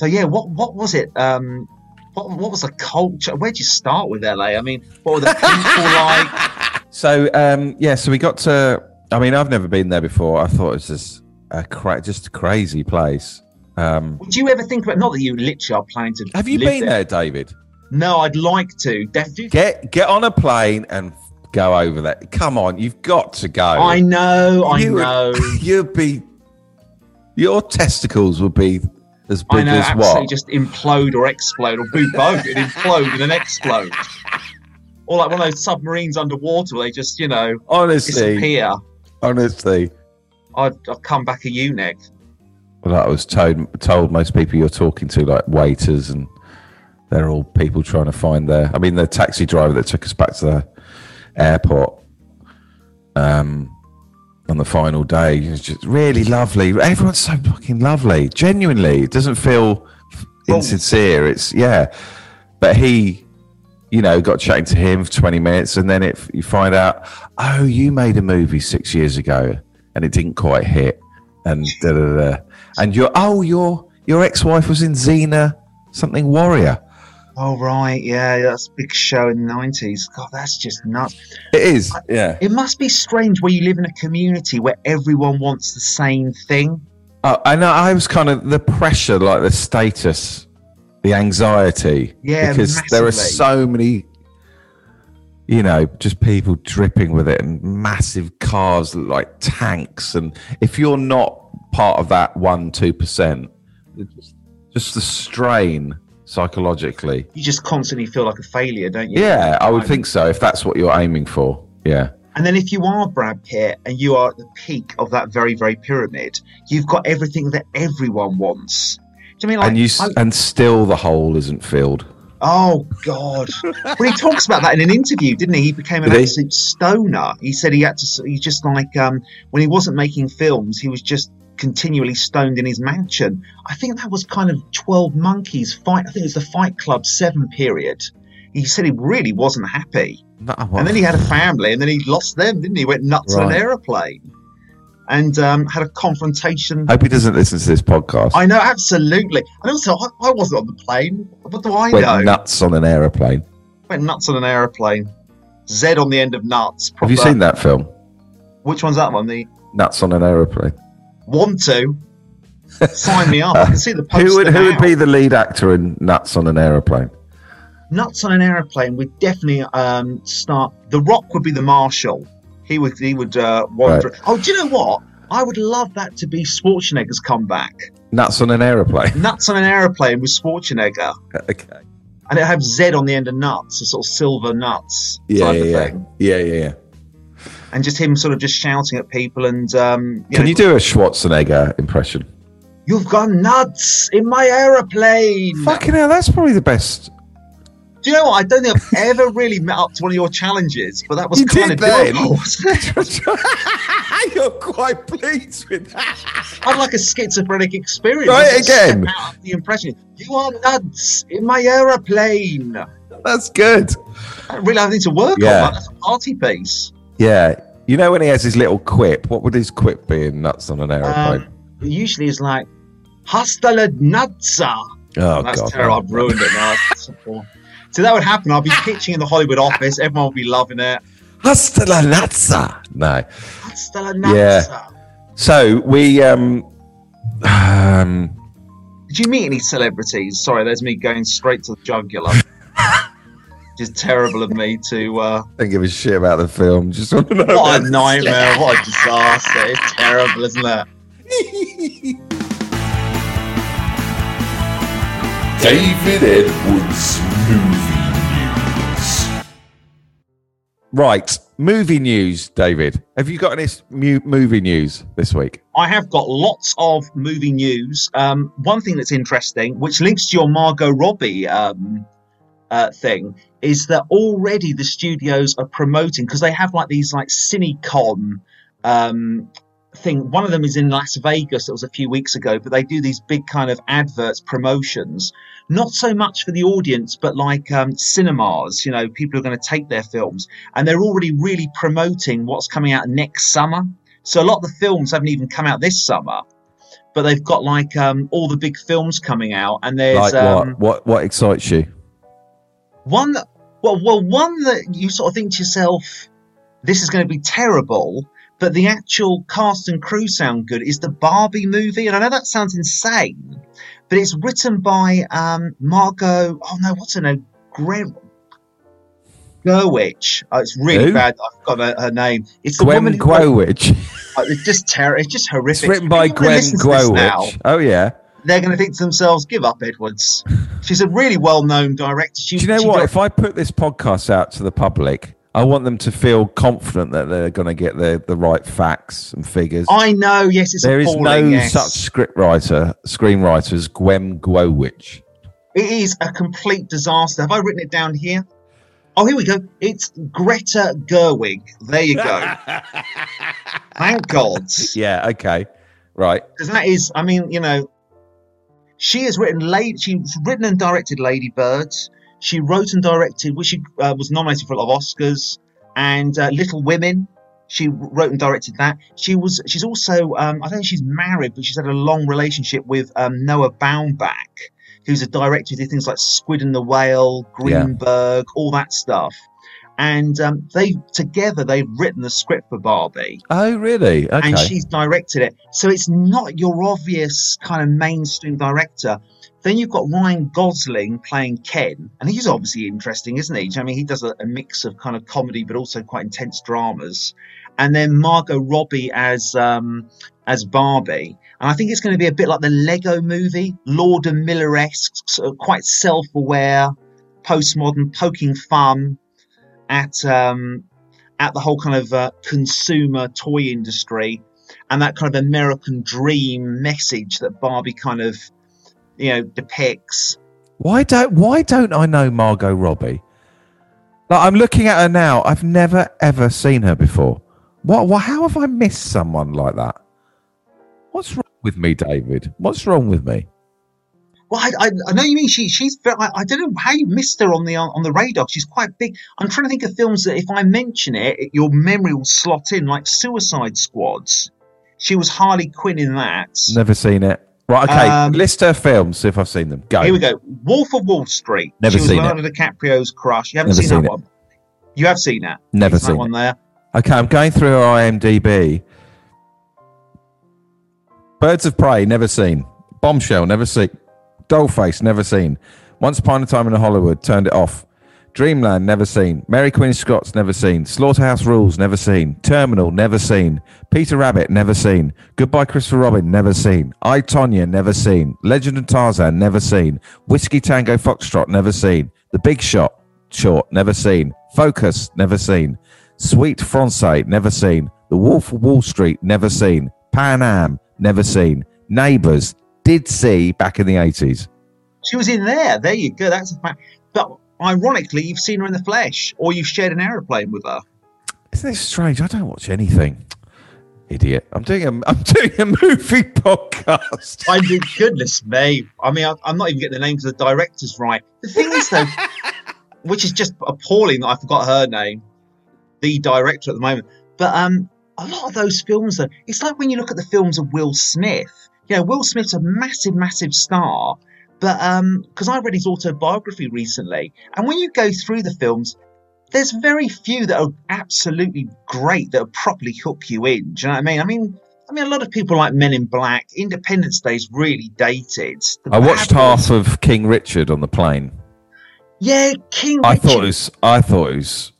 So yeah, what what was it? Um, what what was the culture? Where'd you start with LA? I mean, what were the people like? So um, yeah, so we got to. I mean, I've never been there before. I thought it was just a cra- just a crazy place. Um, Would you ever think about? Not that you literally are planning to. have you been there, David? No, I'd like to. Definitely. Get get on a plane and go over there. Come on, you've got to go. I know, I You would- know. You'd be. Your testicles would be as I big know, as what? just implode or explode or do both. It implode and then explode. Or like one of those submarines underwater where they just, you know, Honestly, disappear. honestly. I'd, I'd come back a eunuch. Well, I was told told most people you're talking to, like waiters, and they're all people trying to find their. I mean, the taxi driver that took us back to the airport um, on the final day It's just really lovely. Everyone's so fucking lovely. Genuinely, it doesn't feel insincere. It's yeah, but he. You know, got chatting to him for 20 minutes, and then it, you find out, oh, you made a movie six years ago, and it didn't quite hit, and da da da. And your oh, your your ex-wife was in Xena something Warrior. Oh, right. Yeah, that's a big show in the 90s. God, that's just nuts. It is, yeah. It must be strange where you live in a community where everyone wants the same thing. Oh, I know. I was kind of the pressure, like the status, the anxiety. Yeah, because there are so many, you know, just people dripping with it, and massive cars like tanks. And if you're not part of that one two percent, just, just the strain psychologically. You just constantly feel like a failure, don't you? Yeah, I would think so. If that's what you're aiming for, yeah. And then if you are Brad Pitt and you are at the peak of that very, very pyramid, you've got everything that everyone wants. Do you mean like? and you s I- and still the hole isn't filled. oh God! well, he talks about that in an interview, didn't he? He became an Did he? absolute stoner. He said he had to. He just like um, when he wasn't making films, he was just continually stoned in his mansion. I think that was kind of Twelve Monkeys fight. I think it was the Fight Club Seven period. He said he really wasn't happy. No, And then he had a family, and then he lost them, didn't he? Went nuts on an aeroplane, and um, had a confrontation. Hope he doesn't listen to this podcast. I know, absolutely. And also, I, I wasn't on the plane. What do I Went know? nuts on an aeroplane. Went nuts on an aeroplane. Z on the end of nuts. Have you seen that film? Which one's that one? The Nuts on an aeroplane. Want to sign me up. I can see the poster Who would who would be the lead actor in Nuts on an aeroplane? nuts on an aeroplane? Would definitely um, start. The Rock would be the marshal. He would. He would uh, wander. Oh, do you know what? I would love that to be Schwarzenegger's comeback. Nuts on an aeroplane. Nuts on an airplane with Schwarzenegger, okay. and it have Z on the end of nuts, a sort of silver nuts Yeah, type yeah, of yeah, yeah, yeah, yeah. And just him sort of just shouting at people and um, you Can know, you do a Schwarzenegger impression? You've gone nuts in my aeroplane. Fucking hell, that's probably the best. Do you know what? I don't think I've ever really met up to one of your challenges, but that was You kind of then. You're quite pleased with that. I'd like a schizophrenic experience. Right, I again. step out of The impression. You are nuts in my aeroplane. That's good. I really have anything to work Yeah. on. That. That's a party piece. Yeah. You know when he has his little quip, what would his quip be in Nuts on an aeroplane? Um, usually it's like hasta la nutza. oh, That's God. terrible. I've ruined it now. so that would happen. I'll be pitching in the Hollywood office. Everyone will be loving it. Hasta la Nazza. No. Hasta la nutza. Yeah. So we um um Did you meet any celebrities? Sorry, there's me going straight to the jugular. Just terrible of me to. Uh, don't give a shit about the film. Just want to know. what about a nightmare! What a disaster! It's terrible, isn't it? David Edwards Movie news. right, movie news, David. Have you got any mu- movie news this week? I have got lots of movie news. Um, one thing that's interesting, which links to your Margot Robbie um, uh, thing, is that already the studios are promoting because they have like these like CineCon um, thing. One of them is in Las Vegas. It was a few weeks ago, but they do these big kind of adverts promotions. Not so much for the audience, but like um, cinemas. You know, people are going to take their films, and they're already really promoting what's coming out next summer. So a lot of the films haven't even come out this summer, but they've got like um, all the big films coming out, and there's like um, what? What what excites you? One that well well one that you sort of think to yourself this is going to be terrible but the actual cast and crew sound good is the barbie movie and i know that sounds insane but it's written by um margot oh no what's her name Gre- Gerwich. Oh, it's really Who? bad. I've got her, her name. It's the Gwen woman. Gwowich. Oh, it's just terror. It's just horrific. It's written by Gwen listens to this now, Gwowich. Oh yeah. They're going to think to themselves, "Give up, Edwards." She's a really well-known director. She, Do you know what? got- If I put this podcast out to the public, I want them to feel confident that they're going to get the, the right facts and figures. I know. Yes, it's there is no yes. such scriptwriter, screenwriter as Gwen Gwowich. It is a complete disaster. Have I written it down here? Oh, here we go. It's Greta Gerwig. There you go. Thank God. yeah. Okay. Right. Because that is, I mean, you know, she has written late. She's written and directed Lady Birds. She wrote and directed, which she uh, was nominated for a lot of Oscars, and uh, Little Women. She wrote and directed that. She was. She's also. Um, I don't think she's married, but she's had a long relationship with um, Noah Baumbach, who's a director who did things like Squid and the Whale, Yeah. Greenberg, all that stuff. And um, they together they've written the script for Barbie Oh, really? Okay. and she's directed it. So it's not your obvious kind of mainstream director. Then you've got Ryan Gosling playing Ken, and he's obviously interesting, isn't he? I mean, he does a, a mix of kind of comedy, but also quite intense dramas. And then Margot Robbie as um, as Barbie, and I think it's going to be a bit like the Lego Movie, Lord and Miller-esque, sort of quite self-aware, postmodern, poking fun at um, at the whole kind of uh, consumer toy industry and that kind of American dream message that Barbie kind of, you know, depicts. Why don't Why don't I know Margot Robbie? Like I'm looking at her now. I've never ever seen her before. What? what how have I missed someone like that? What's wrong with me, David? What's wrong with me? Well, I, I, I know you mean she. She's. I, I don't know how you missed her on the on the radar. She's quite big. I'm trying to think of films that if I mention it, it- your memory will slot in, like Suicide Squads. She was Harley Quinn in that. Never seen it. Right. Okay. Um, list her films. See if I've seen them. Go. Here we go. Wolf of Wall Street. Never she was seen it. Leonardo DiCaprio's crush. You haven't Never seen, seen that it. one. You have seen that. Never Isn't that seen one there. Okay, I'm going through her IMDb. Birds of Prey, never seen. Bombshell, never seen. Dollface, never seen. Once Upon a Time in Hollywood, turned it off. Dreamland, never seen. Mary Queen of Scots, never seen. Slaughterhouse Rulez, never seen. Terminal, never seen. Peter Rabbit, never seen. Goodbye Christopher Robin, never seen. I Tonya, never seen. Legend of Tarzan, never seen. Whiskey Tango Foxtrot, never seen. The Big Shot, short, never seen. Focus, never seen. Suite Française, never seen. The Wolf of Wall Street, never seen. Pan Am, never seen. Neighbours, did see back in the 80s. She was in there. There you go. That's a fact. But ironically, you've seen her in the flesh, or you've shared an aeroplane with her. Isn't this strange? I don't watch anything. Idiot. I'm doing a, I'm doing a movie podcast. I mean, goodness me. I mean, I, I'm not even getting the names of the directors right. The thing is, though, which is just appalling that I forgot her name, the director at the moment. But um, a lot of those films, though, it's like when you look at the films of Will Smith. You know, Will Smith's a massive, massive star. But um, because I read his autobiography recently, and when you go through the films, there's very few that are absolutely great that will properly hook you in. Do you know what I mean? I mean, I mean, a lot of people like Men in Black. Independence Day's really dated. The I watched half of King Richard on the plane. Yeah, King. I Richard. thought it was I thought it was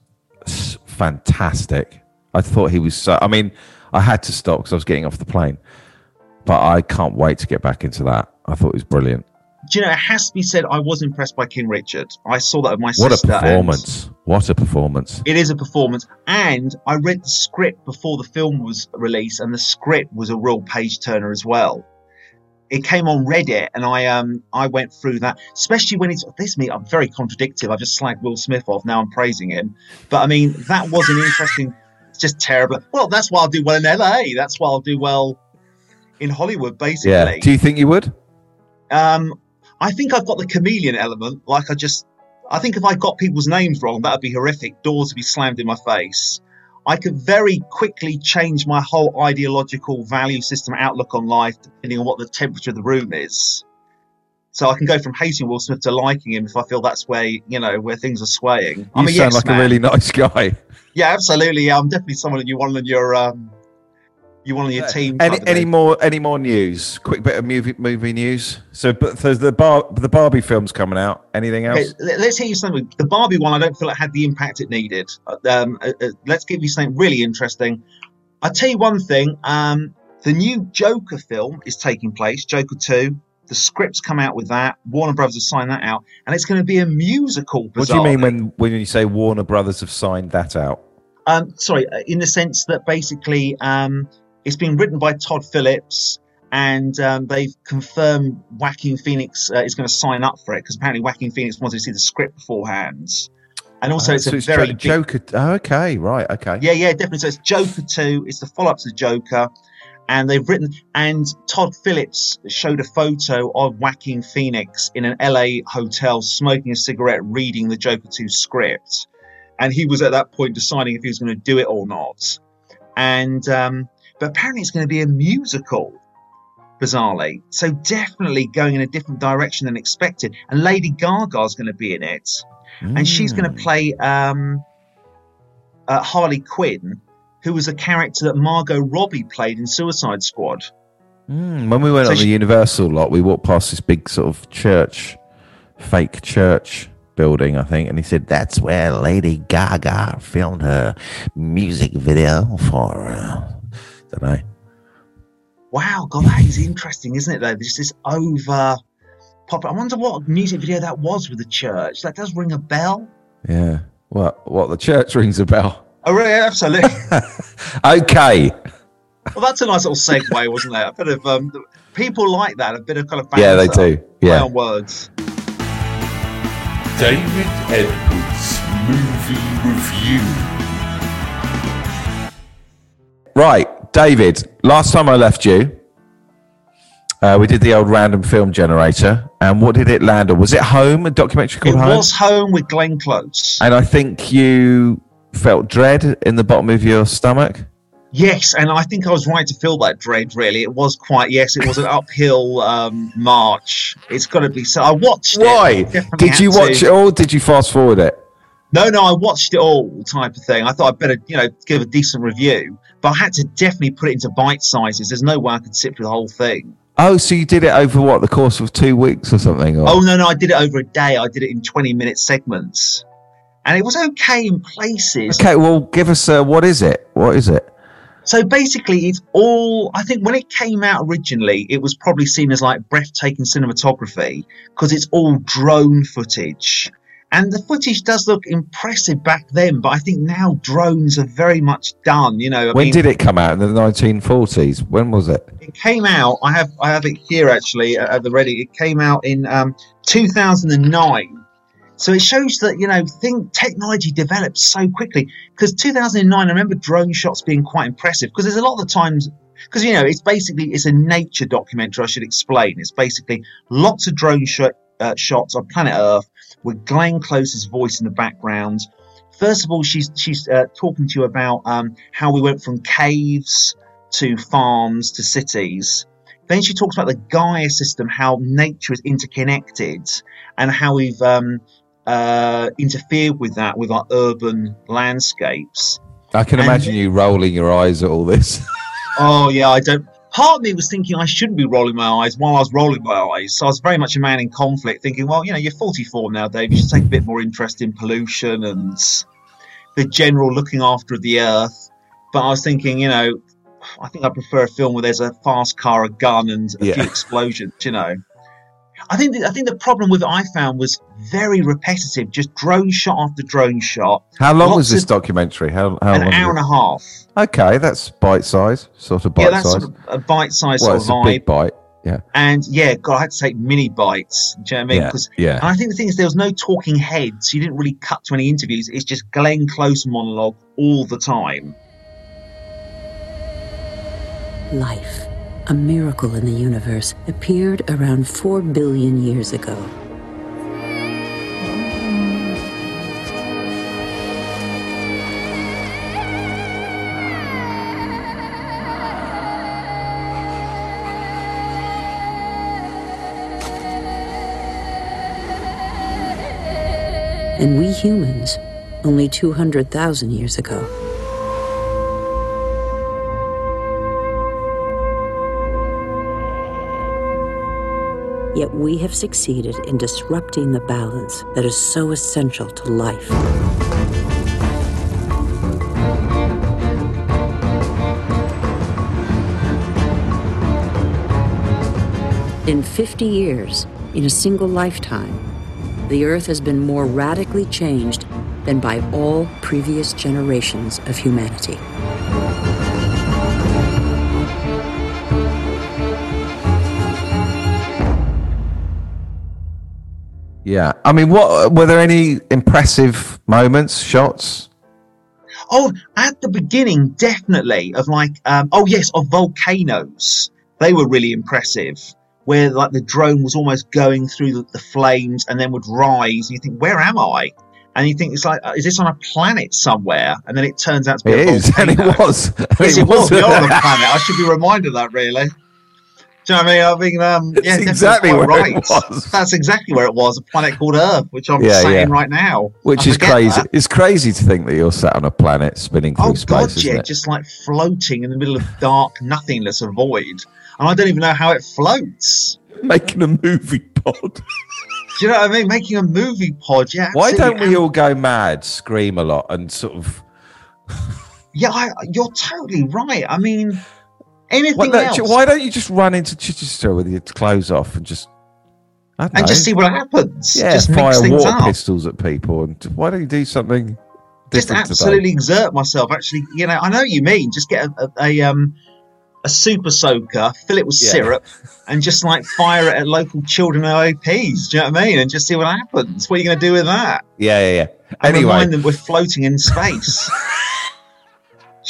fantastic. I thought he was so I mean, I had to stop because I was getting off the plane. But I can't wait to get back into that. I thought it was brilliant. Do you know? It has to be said. I was impressed by King Richard. I saw that with my What a sister. and- performance. What a performance! It is a performance, and I read the script before the film was released, and the script was a real page turner as well. It came on Reddit, and I um I went through that, especially when it's this me. I'm very contradictive. I just slagged Will Smith off. Now I'm praising him, but I mean that was an interesting. It's just terrible. Well, that's why I'll do well in LA. That's why I'll do well in Hollywood, basically. Yeah. Do you think you would? Um, I think I've got the chameleon element. Like I just, I think if I got people's names wrong, that would be horrific. Doors would be slammed in my face. I could very quickly change my whole ideological value system outlook on life depending on what the temperature of the room is. So I can go from hating Will Smith to liking him if I feel that's where you know where things are swaying. You I'm sound yes like man. a really nice guy. yeah, absolutely. I'm definitely someone that you want on your um, you want on your team. Any any more any more news? Quick bit of movie movie news. So, but there's the bar the Barbie film's coming out. Anything else? Okay, let- let's hear you something. The Barbie one, I don't feel it had the impact it needed. Um, uh, uh, let's give you something really interesting. I'll tell you one thing. Um, the new Joker film is taking place, Joker 2. The script's come out with that. Warner Brothers have signed that out. And it's going to be a musical. What do you mean bizarrely. when when you say Warner Brothers have signed that out? Um, sorry, uh, in the sense that basically um, it's been written by Todd Phillips, and um, they've confirmed Joaquin Phoenix uh, is going to sign up for it because apparently Joaquin Phoenix wanted to see the script beforehand. And also, Oh, it's so a very Jo- big, Joker. Oh, okay, right, okay. yeah, yeah, definitely. So it's Joker two. It's the follow up to Joker, and they've written. And Todd Phillips showed a photo of Joaquin Phoenix in an LA hotel smoking a cigarette, reading the Joker two script, and he was at that point deciding if he was going to do it or not. And um, but apparently it's going to be a musical. Bizarrely, so definitely going in a different direction than expected. And Lady Gaga's going to be in it and she's going Mm. to play um, uh, Harley Quinn, who was a character that Margot Robbie played in Suicide Squad. Mm, when we went So on the Universal lot, we walked past this big sort of church, fake church building, I think, and he said that's where Lady Gaga filmed her music video for. Uh, don't know. Wow, God, that is interesting, isn't it? Though this is over. Pop. I wonder what music video that was with the church. That does ring a bell. Yeah. What? What? The church rings a bell. Oh, really? Absolutely. Okay. well, that's a nice little segue, wasn't it? A bit of um, people like that. A bit of kind of Yeah, they do. Yeah. on words. David Edwards Movie Review. Right, David. Last time I left you, uh, we did the old random film generator, and what did it land on? Was it Home? A documentary It called Home? was home with Glenn Close. And I think you felt dread in the bottom of your stomach. Yes, and I think I was right to feel that dread. Really, it was quite. Yes, it was an uphill um, march. It's got to be. So I watched. it. Why? Did you watch to. it all? Did you fast forward it? No, no, I watched it all, type of thing. I thought I'd better, you know, give a decent review, but I had to definitely put it into bite sizes. There's no way I could sit through the whole thing. Oh, so you did it over what the course of two weeks or something? Or? Oh no, no, I did it over a day. I did it in 20 minute segments, and it was okay in places. Okay, well, give us uh, what is it? What is it? So basically, it's all. I think when it came out originally, it was probably seen as like breathtaking cinematography because it's all drone footage. And the footage does look impressive back then, but I think now drones are very much done. You know, I When mean, did it come out? In the 1940s? When was it? it came out? I have I have it here actually at the ready. It came out in um, 2009. So it shows that you know, think technology develops so quickly. Because 2009, I remember drone shots being quite impressive. Because there's a lot of the times, because you know, it's basically it's a nature documentary. I should explain. It's basically lots of drone shot, uh, shots of planet Earth with Glenn Close's voice in the background. First of all, she's she's uh, talking to you about um, how we went from caves to farms to cities. Then she talks about the Gaia system, how nature is interconnected, and how we've um, uh, interfered with that with our urban landscapes. I can And- imagine you rolling your eyes at all this. Oh yeah, I don't. Part of me was thinking I shouldn't be rolling my eyes while I was rolling my eyes. So I was very much a man in conflict, thinking, well, you know, you're 44 now, Dave. You should take a bit more interest in pollution and the general looking after of the earth. But I was thinking, you know, I think I prefer a film where there's a fast car, a gun, and a Yeah. few explosions. You know, I think the, I think the problem with it I found was very repetitive, just drone shot after drone shot. How long Lots was this of- documentary? How, how An long? hour and a half. Okay, that's bite size, sort of bite size. yeah, that's size. sort of a bite-sized well, sort it's of a vibe. big bite. Yeah, And yeah, God, I had to take mini bites. Do you know what I mean? yeah, 'Cause- yeah. and I think the thing is, there was no talking heads. You didn't really cut to any interviews. It's just Glenn Close monologue all the time. Life, a miracle in the universe, appeared around 4 billion years ago. And we humans, only 200,000 years ago. Yet we have succeeded in disrupting the balance that is so essential to life. In 50 years, in a single lifetime, the Earth has been more radically changed than by all previous generations of humanity. Yeah. I mean, what were there any impressive moments, shots? Oh, at the beginning, definitely of like, um, oh yes, of volcanoes. They were really impressive. Where like the drone was almost going through the, the flames and then would rise. And you think, where am I? And you think it's like, uh, is this on a planet somewhere? And then it turns out to be It a is, and it was. Yes, it was. We are on a planet. I should be reminded of that, really. Do you know what I mean? I mean, um, yeah, exactly where it right. was. That's exactly where it was. A planet called Earth, which I'm Yeah, sat yeah. right now. Which I is crazy. that. It's crazy to think that you're sat on a planet spinning through Oh space, God, yeah, it? just like floating in the middle of dark nothingness, a void, and I don't even know how it floats. Making a movie pod. Do you know what I mean? Making a movie pod, yeah. Why don't we all go mad, scream a lot, and sort of? Yeah, I, you're totally right. I mean, anything Why else, don't, you, why don't you just run into Chichester with your clothes off and just? And know, just see what happens. yeah, just fire water up. pistols at people, and why don't you do something just absolutely today? exert myself. Actually, you know, I know what you mean. Just get a, a, a um a super soaker, fill it with Yeah. syrup, and just like fire it at local children OAPs. Do you know what I mean? And just see what happens. What are you going to do with that? Yeah, yeah, yeah. And Anyway, remind them we're floating in space.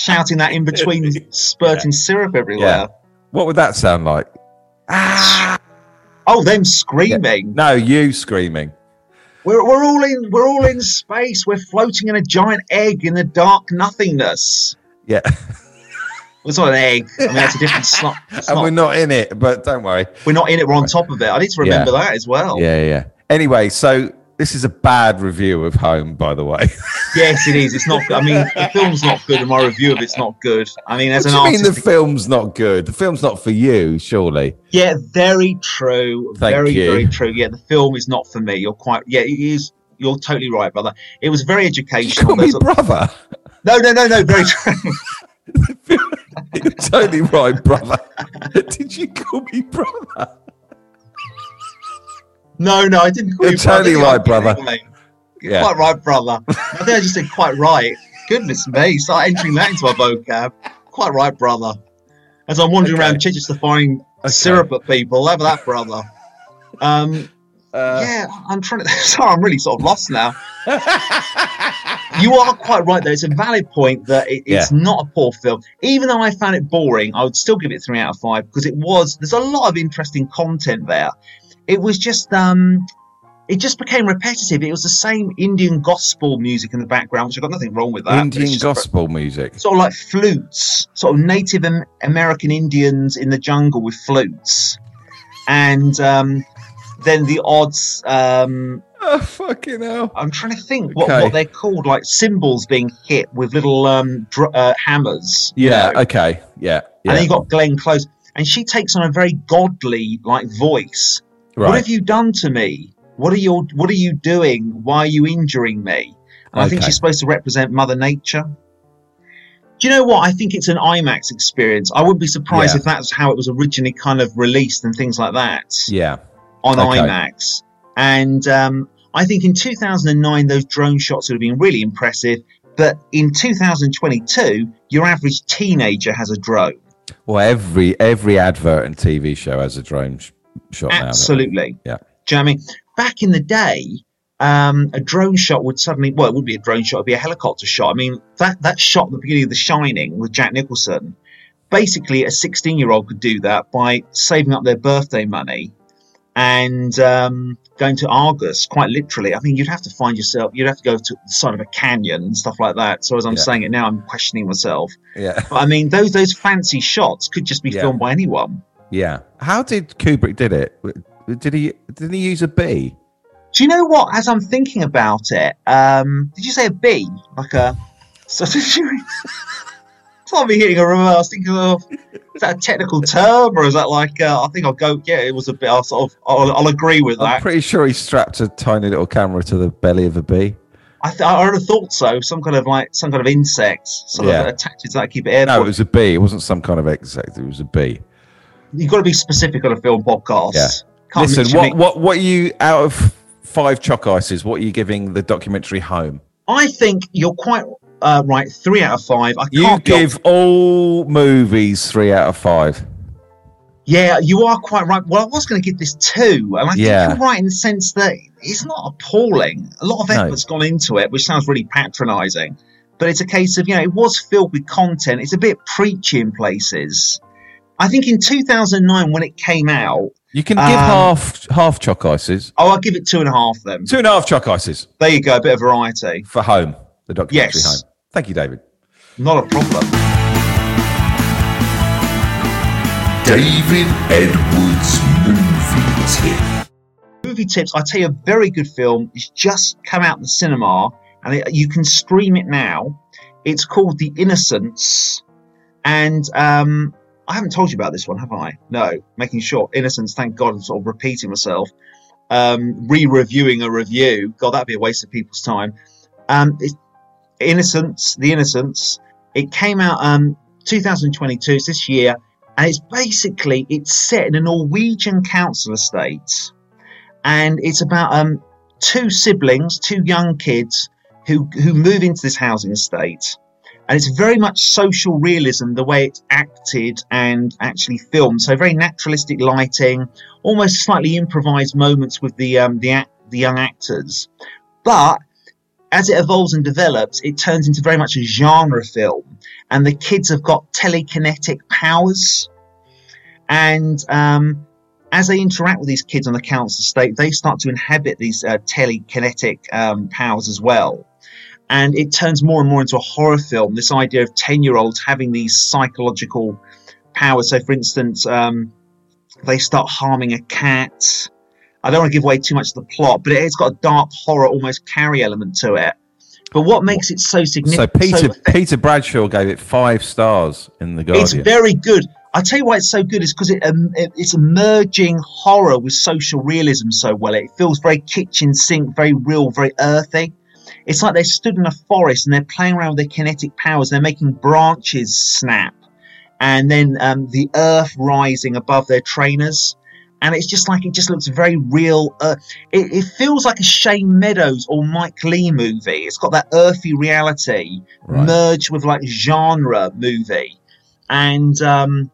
Shouting that in between spurting syrup everywhere. Yeah. what would that sound like? Ah! Oh, them screaming. No, you screaming. We're, we're all in we're all in space. We're floating in a giant egg in the dark nothingness. Yeah, It's not an egg. I mean, that's a different slot. And not- we're not in it, but don't worry. We're not in it. We're on top of it. I need to remember that as well. Yeah, yeah, yeah. Anyway, so this is a bad review of Home, by the way. Yes, it is. It's not. I mean, the film's not good, and my review of it's not good. I mean, as What an do you mean the film's not good? The film's not for you, surely. yeah, very true. Thank very, you. very true. Yeah, the film is not for me. You're quite. Yeah, it is. You're totally right, brother. It was very You educational. call me brother. no, no, no, no. Very true. You're totally right, brother. Did you call me brother? No, no, I didn't call You're you totally You right, brother. Yeah. Quite right, brother. I think I just said quite right. Goodness me, start entering that into my vocab. Quite right, brother. As I'm wandering Okay. around Chichester firing Okay. syrup at people, have that, brother. Um, Uh, yeah, I'm trying to. Sorry, I'm really sort of lost now. you are quite right, though. It's a valid point that it, it's not a poor film. Even though I found it boring, I would still give it three out of five because it was. There's a lot of interesting content there. It was just. um it just became repetitive. It was the same Indian gospel music in the background, which I've got nothing wrong with that. Indian gospel music. Sort of like flutes, sort of Native American Indians in the jungle with flutes. And um, then the odds. Um, Oh, fucking hell. I'm trying to think what, Okay. what they're called, like cymbals being hit with little um, dr- uh, hammers. you Yeah, know. okay. Yeah. yeah. And then you got Glenn Close, and she takes on a very godly like voice. What have you done to me? What are you What are you doing? Why are you injuring me? And I think she's supposed to represent Mother Nature. Do you know what? I think it's an IMAX experience. I wouldn't be surprised Yeah. if that's how it was originally kind of released and things like that. Yeah. on Okay. IMAX. And um, I think in 2009, those drone shots would have been really impressive. But in 2022, your average teenager has a drone. Well, every every advert and TV show has a drone sh- shot now. Absolutely. Yeah. Do you know what I mean? Back in the day, um, a drone shot would suddenly, well, it would be a drone shot, it would be a helicopter shot. I mean, that, that shot at the beginning of The Shining with Jack Nicholson, basically a 16 year old could do that by saving up their birthday money and um, going to Argos, quite literally. I mean, you'd have to find yourself, you'd have to go to the side of a canyon and stuff like that. So as I'm Yeah. saying it now, I'm questioning myself. Yeah. But I mean, those those fancy shots could just be Yeah. filmed by anyone. Yeah. How did Kubrick did it? Did he did he use a bee? Do you know what? As I'm thinking about it, um, did you say a B? Like a. So did you. Not me hitting a reverse. Thinking of is that a technical term or is that like uh, I think I'll go. Yeah, it was a bit. I'll sort of. I'll, I'll agree with I'm that. pretty sure he strapped a tiny little camera to the belly of a bee. I, th- I would have thought so. Some kind of like some kind of insect, sort Yeah. of attached to that, keep it airborne. No, it was a bee. It wasn't some kind of insect. It was a bee. You've got to be specific on a film podcast. Yeah. Can't Listen, what what what are you out of five chalk ices? What are you giving the documentary home? I think you're quite uh, right. Three out of five. I You can't go- give all movies three out of five. Yeah, you are quite right. Well, I was going to give this two, and I Yeah. think you're right in the sense that it's not appalling. A lot of No. effort's gone into it, which sounds really patronising. But it's a case of, you know, it was filled with content. It's a bit preachy in places. I think in 2009, when it came out, You can give Um, half half chalk ices. oh, I'll give it two and a half then. Two and a half chalk ices There you go, a bit of variety. for home. The documentary Yes. home. Thank you, David. Not a problem. David Edwards Movie Tip. movie tips. I tell you, a very good film. It's just come out in the cinema, and it, you can stream it now. It's called The Innocents, and um, I haven't told you about this one, have I? No, making sure Innocents. Thank God, I'm sort of repeating myself. Um, re-reviewing a review. God, that'd be a waste of people's time. Um, Innocents, The innocents. It came out um 2022. It's this year, and it's basically it's set in a Norwegian council estate and it's about um two siblings, two young kids who who move into this housing estate. And it's very much social realism, the way it's acted and actually filmed. So very naturalistic lighting, almost slightly improvised moments with the um, the the young actors. But as it evolves and develops, it turns into very much a genre film, and the kids have got telekinetic powers. And um, as they interact with these kids on the council estate, they start to inhabit these uh, telekinetic um, powers as well. And it turns more and more into a horror film. This idea of 10 year olds having these psychological powers. So, for instance, um, they start harming a cat. I don't want to give away too much of the plot, but it's got a dark horror, almost Carrie element to it. But what makes it so significant? So? Peter Peter Bradshaw gave it five stars in the Guardian. It's very good. I tell you why it's so good is because it, um, it, it's merging horror with social realism so well. It feels very kitchen sink, very real, very earthy. It's like they stood in a forest and they're playing around with their kinetic powers. They're making branches snap, and then um, the earth rising above their trainers. And it's just like it just looks very real. Uh, it, it feels like a Shane Meadows or Mike Leigh movie. It's got that earthy reality Right. merged with like genre movie and um,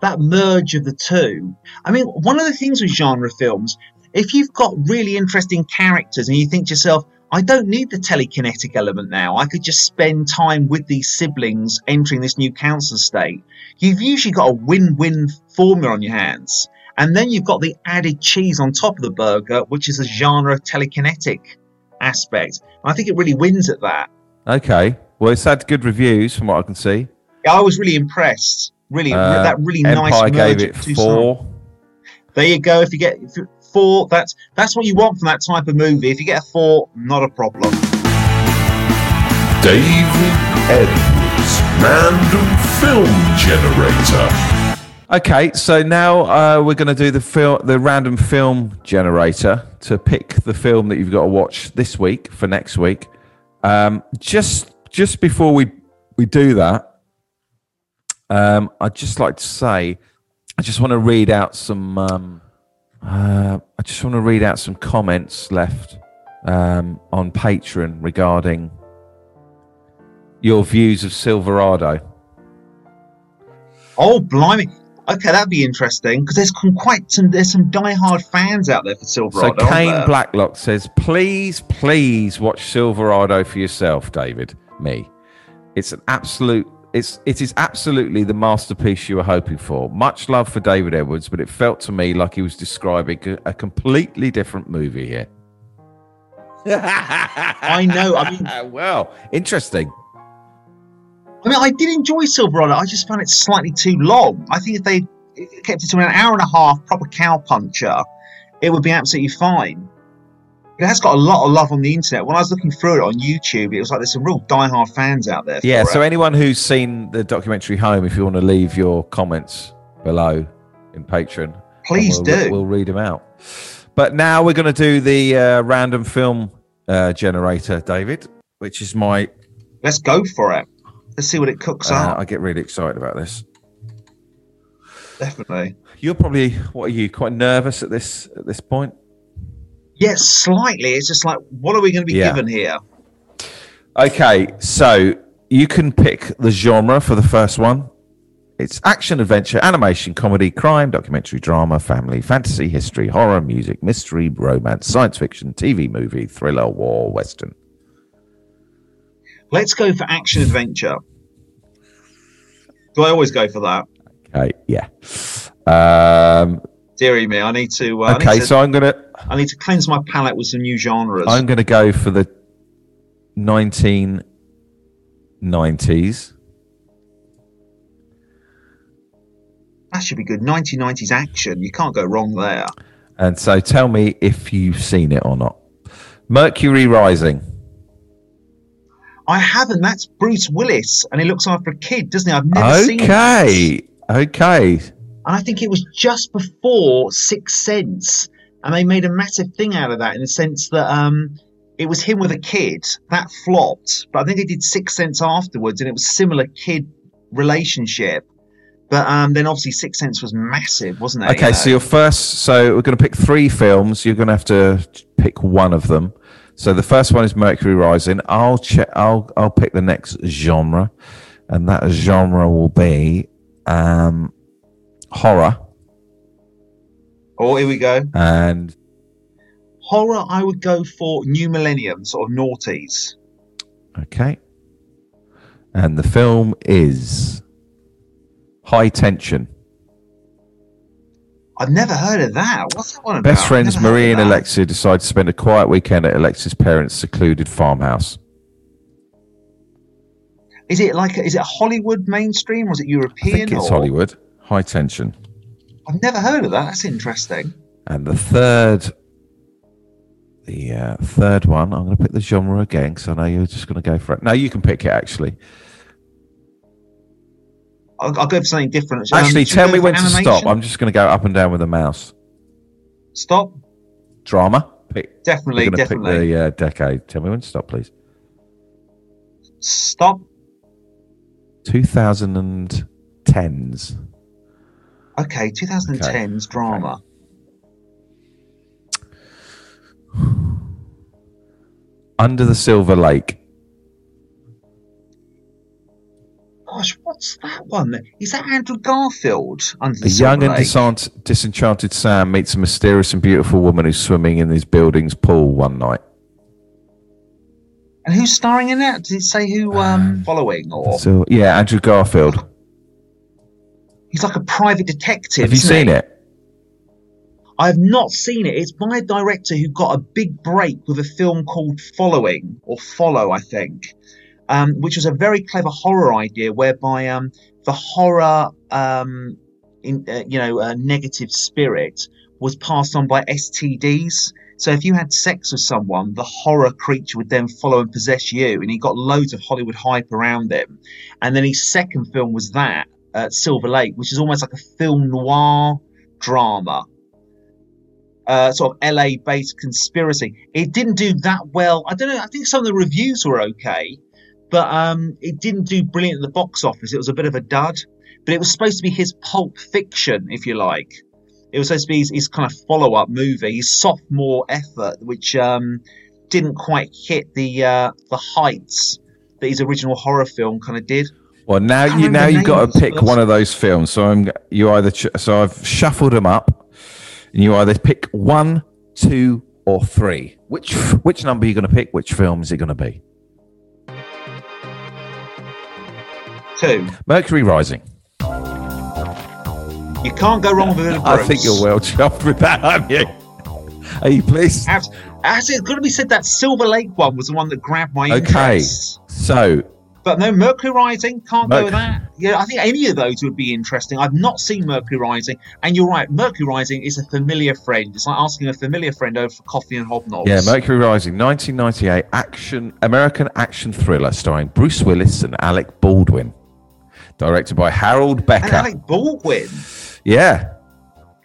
that merge of the two. I mean, one of the things with genre films, if you've got really interesting characters and you think to yourself, I don't need the telekinetic element now. I could just spend time with these siblings entering this new council estate. You've usually got a win-win formula on your hands. And then you've got the added cheese on top of the burger, which is a genre of telekinetic aspect. I think it really wins at that. Okay. Well, it's had good reviews from what I can see. I was really impressed. Really, Uh, that really Empire nice. gave it four. There you go. If you get if you- four, that's that's what you want from that type of movie. If you get a four, not a problem. David Edwards Random Film Generator. Okay, so now uh, we're going to do the film, the random film generator to pick the film that you've got to watch this week for next week. Um, just just before we we do that, um, I'd just like to say, I just want to read out some um, Uh, I just want to read out some comments left um, on Patreon regarding your views of Silverado. Oh, blimey. Okay, that'd be interesting because there's quite some there's some diehard fans out there for Silverado. So Kane? Blacklock says, "Please, please watch Silverado for yourself, David. Me, it's an absolute. It's it is absolutely the masterpiece you were hoping for. Much love for David Edwards, but it felt to me like he was describing a, completely different movie here. I know. I mean, well, interesting. I mean, I did enjoy Silverado. I just found it slightly too long. I think if they kept it to an hour and a half, proper cow puncher, it would be absolutely fine. It has got a lot of love on the internet. When I was looking through it on YouTube, it was like there's some real diehard fans out there. Yeah. So it. anyone who's seen the documentary Home, if you want to leave your comments below in Patreon, please we'll, do. We'll read them out. But now we're going to do the uh, random film uh, generator, David, which is my. Let's go for it. Let's see what it cooks Uh, up. I get really excited about this. Definitely. You're probably what are you quite nervous at this at this point? Yes, slightly. It's just like, what are we going to be Yeah. given here? Okay, so you can pick the genre for the first one. It's action, adventure, animation, comedy, crime, documentary, drama, family, fantasy, history, horror, music, mystery, romance, science fiction, TV movie, thriller, war, western. Let's go for action adventure. Do I always go for that? Okay, yeah. Um, Deary me, I need to. Uh, okay, need to so I'm gonna I need to cleanse my palate with some new genres. I'm gonna go for the 1990s. That should be good. 1990s action. You can't go wrong there. And so tell me if you've seen it or not. Mercury Rising. I haven't. That's Bruce Willis, and he looks after a kid, doesn't he? I've never seen that. Okay. Okay. And I think it was just before Sixth Sense, and they made a massive thing out of that in the sense that um, it was him with a kid that flopped, but I think they did Six Sense afterwards, and it was similar kid relationship. But um, then obviously Six Sense was massive, wasn't it? Okay, You so your first so we're gonna pick three films. You're gonna have to pick one of them. So the first one is Mercury Rising. I'll check I'll I'll pick the next genre. And that genre will be um horror oh, here we go. and Horror, I would go for New Millennium, sort of noughties. okay. And the film is High Tension. I've never heard of that. What's that one about? Best friends Marie and. Alexia decide to spend a quiet weekend at Alexia's parents' secluded farmhouse. Is it like is it Hollywood mainstream Was is it I European? think it's or- Hollywood. High Tension. I've never heard of that. That's interesting. And the third, the uh, third one, I'm going to pick the genre again because I know you're just going to go for it. No, you can pick it actually. I'll, I'll go for something different. Actually, tell me when to stop. I'm just going to go up and down with the mouse. Stop. Drama. Pick. Definitely, going to pick definitely. the uh, decade. Tell me when to stop, please. Stop. 2010s. Okay, 2010's drama. Under the Silver Lake. Gosh, what's that one? Is that Andrew Garfield under the A young Silver and Lake? disant- disenchanted Sam meets a mysterious and beautiful woman who's swimming in his building's pool one night. And who's starring in that? Did it say who um, following or So yeah, Andrew Garfield. He's like a private detective? Have you seen he? it? I have not seen it. It's by a director who got a big break with a film called Following or Follow, I think, um, which was a very clever horror idea whereby um, the horror, um, in, uh, you know, uh, negative spirit was passed on by STDs. So if you had sex with someone, the horror creature would then follow and possess you, and he got loads of Hollywood hype around him. And then his second film was that, uh, Silver Lake, which is almost like a film noir drama uh, sort of LA based conspiracy. It didn't do that well. I don't know. I think some of the reviews were okay, but um, it didn't do brilliant at the box office. It was a bit of a dud. But it was supposed to be his pulp fiction, if you like. It was supposed to be his, his kind of follow up movie, his sophomore effort, which um, didn't quite hit the uh, the heights that his original horror film kind of did. Well, now you now you've got to pick first- one of those films. So I'm you either ch- so I've shuffled them up, and you either pick one, two, or three. Which which number are you going to pick? Which film is it going to be? Two. Mercury Rising. You can't go wrong with a bit I think you're well chuffed with that, aren't you? Are you pleased? Abs- Actually, it's got to be said that Silver Lake one was the one that grabbed my Okay. interest. So But no, Mercury Rising, can't go with that. Yeah, I think any of those would be interesting. I've not seen Mercury Rising, and you're right, Mercury Rising is a familiar friend. It's like asking a familiar friend over for coffee and hobnobs. yeah, Mercury Rising, 1998 action American action thriller starring Bruce Willis and Alec Baldwin, directed by Harold and Becker. Alec Baldwin. yeah,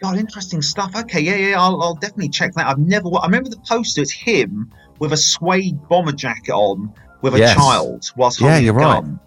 God, interesting stuff. Okay, yeah, yeah, I'll, I'll definitely check that. I've never. I remember the poster. It's him with a suede bomber jacket on, with a Yes. child whilst Yeah, holding you're a right. gun.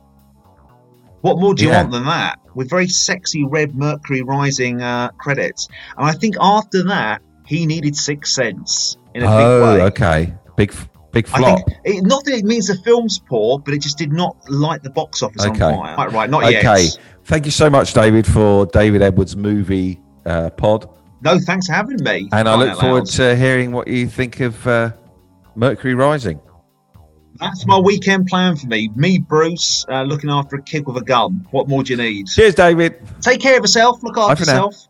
What more do you Yeah. want than that? With very sexy red Mercury Rising uh, credits, and I think after that he needed Sixth Sense in a big oh, way. okay, big big I flop. think it, not that it means the film's poor, but it just did not light the box office Okay. on fire. Right, right, not Okay, yet. thank you so much, David, for David Edwards' movie uh, pod, No, thanks for having me. and I look forward to hearing what you think of uh, Mercury Rising. That's my weekend plan for me. Me, Bruce, uh, looking after a kid with a gun. What more do you need? Cheers, David. Take care of yourself. Look after yourself.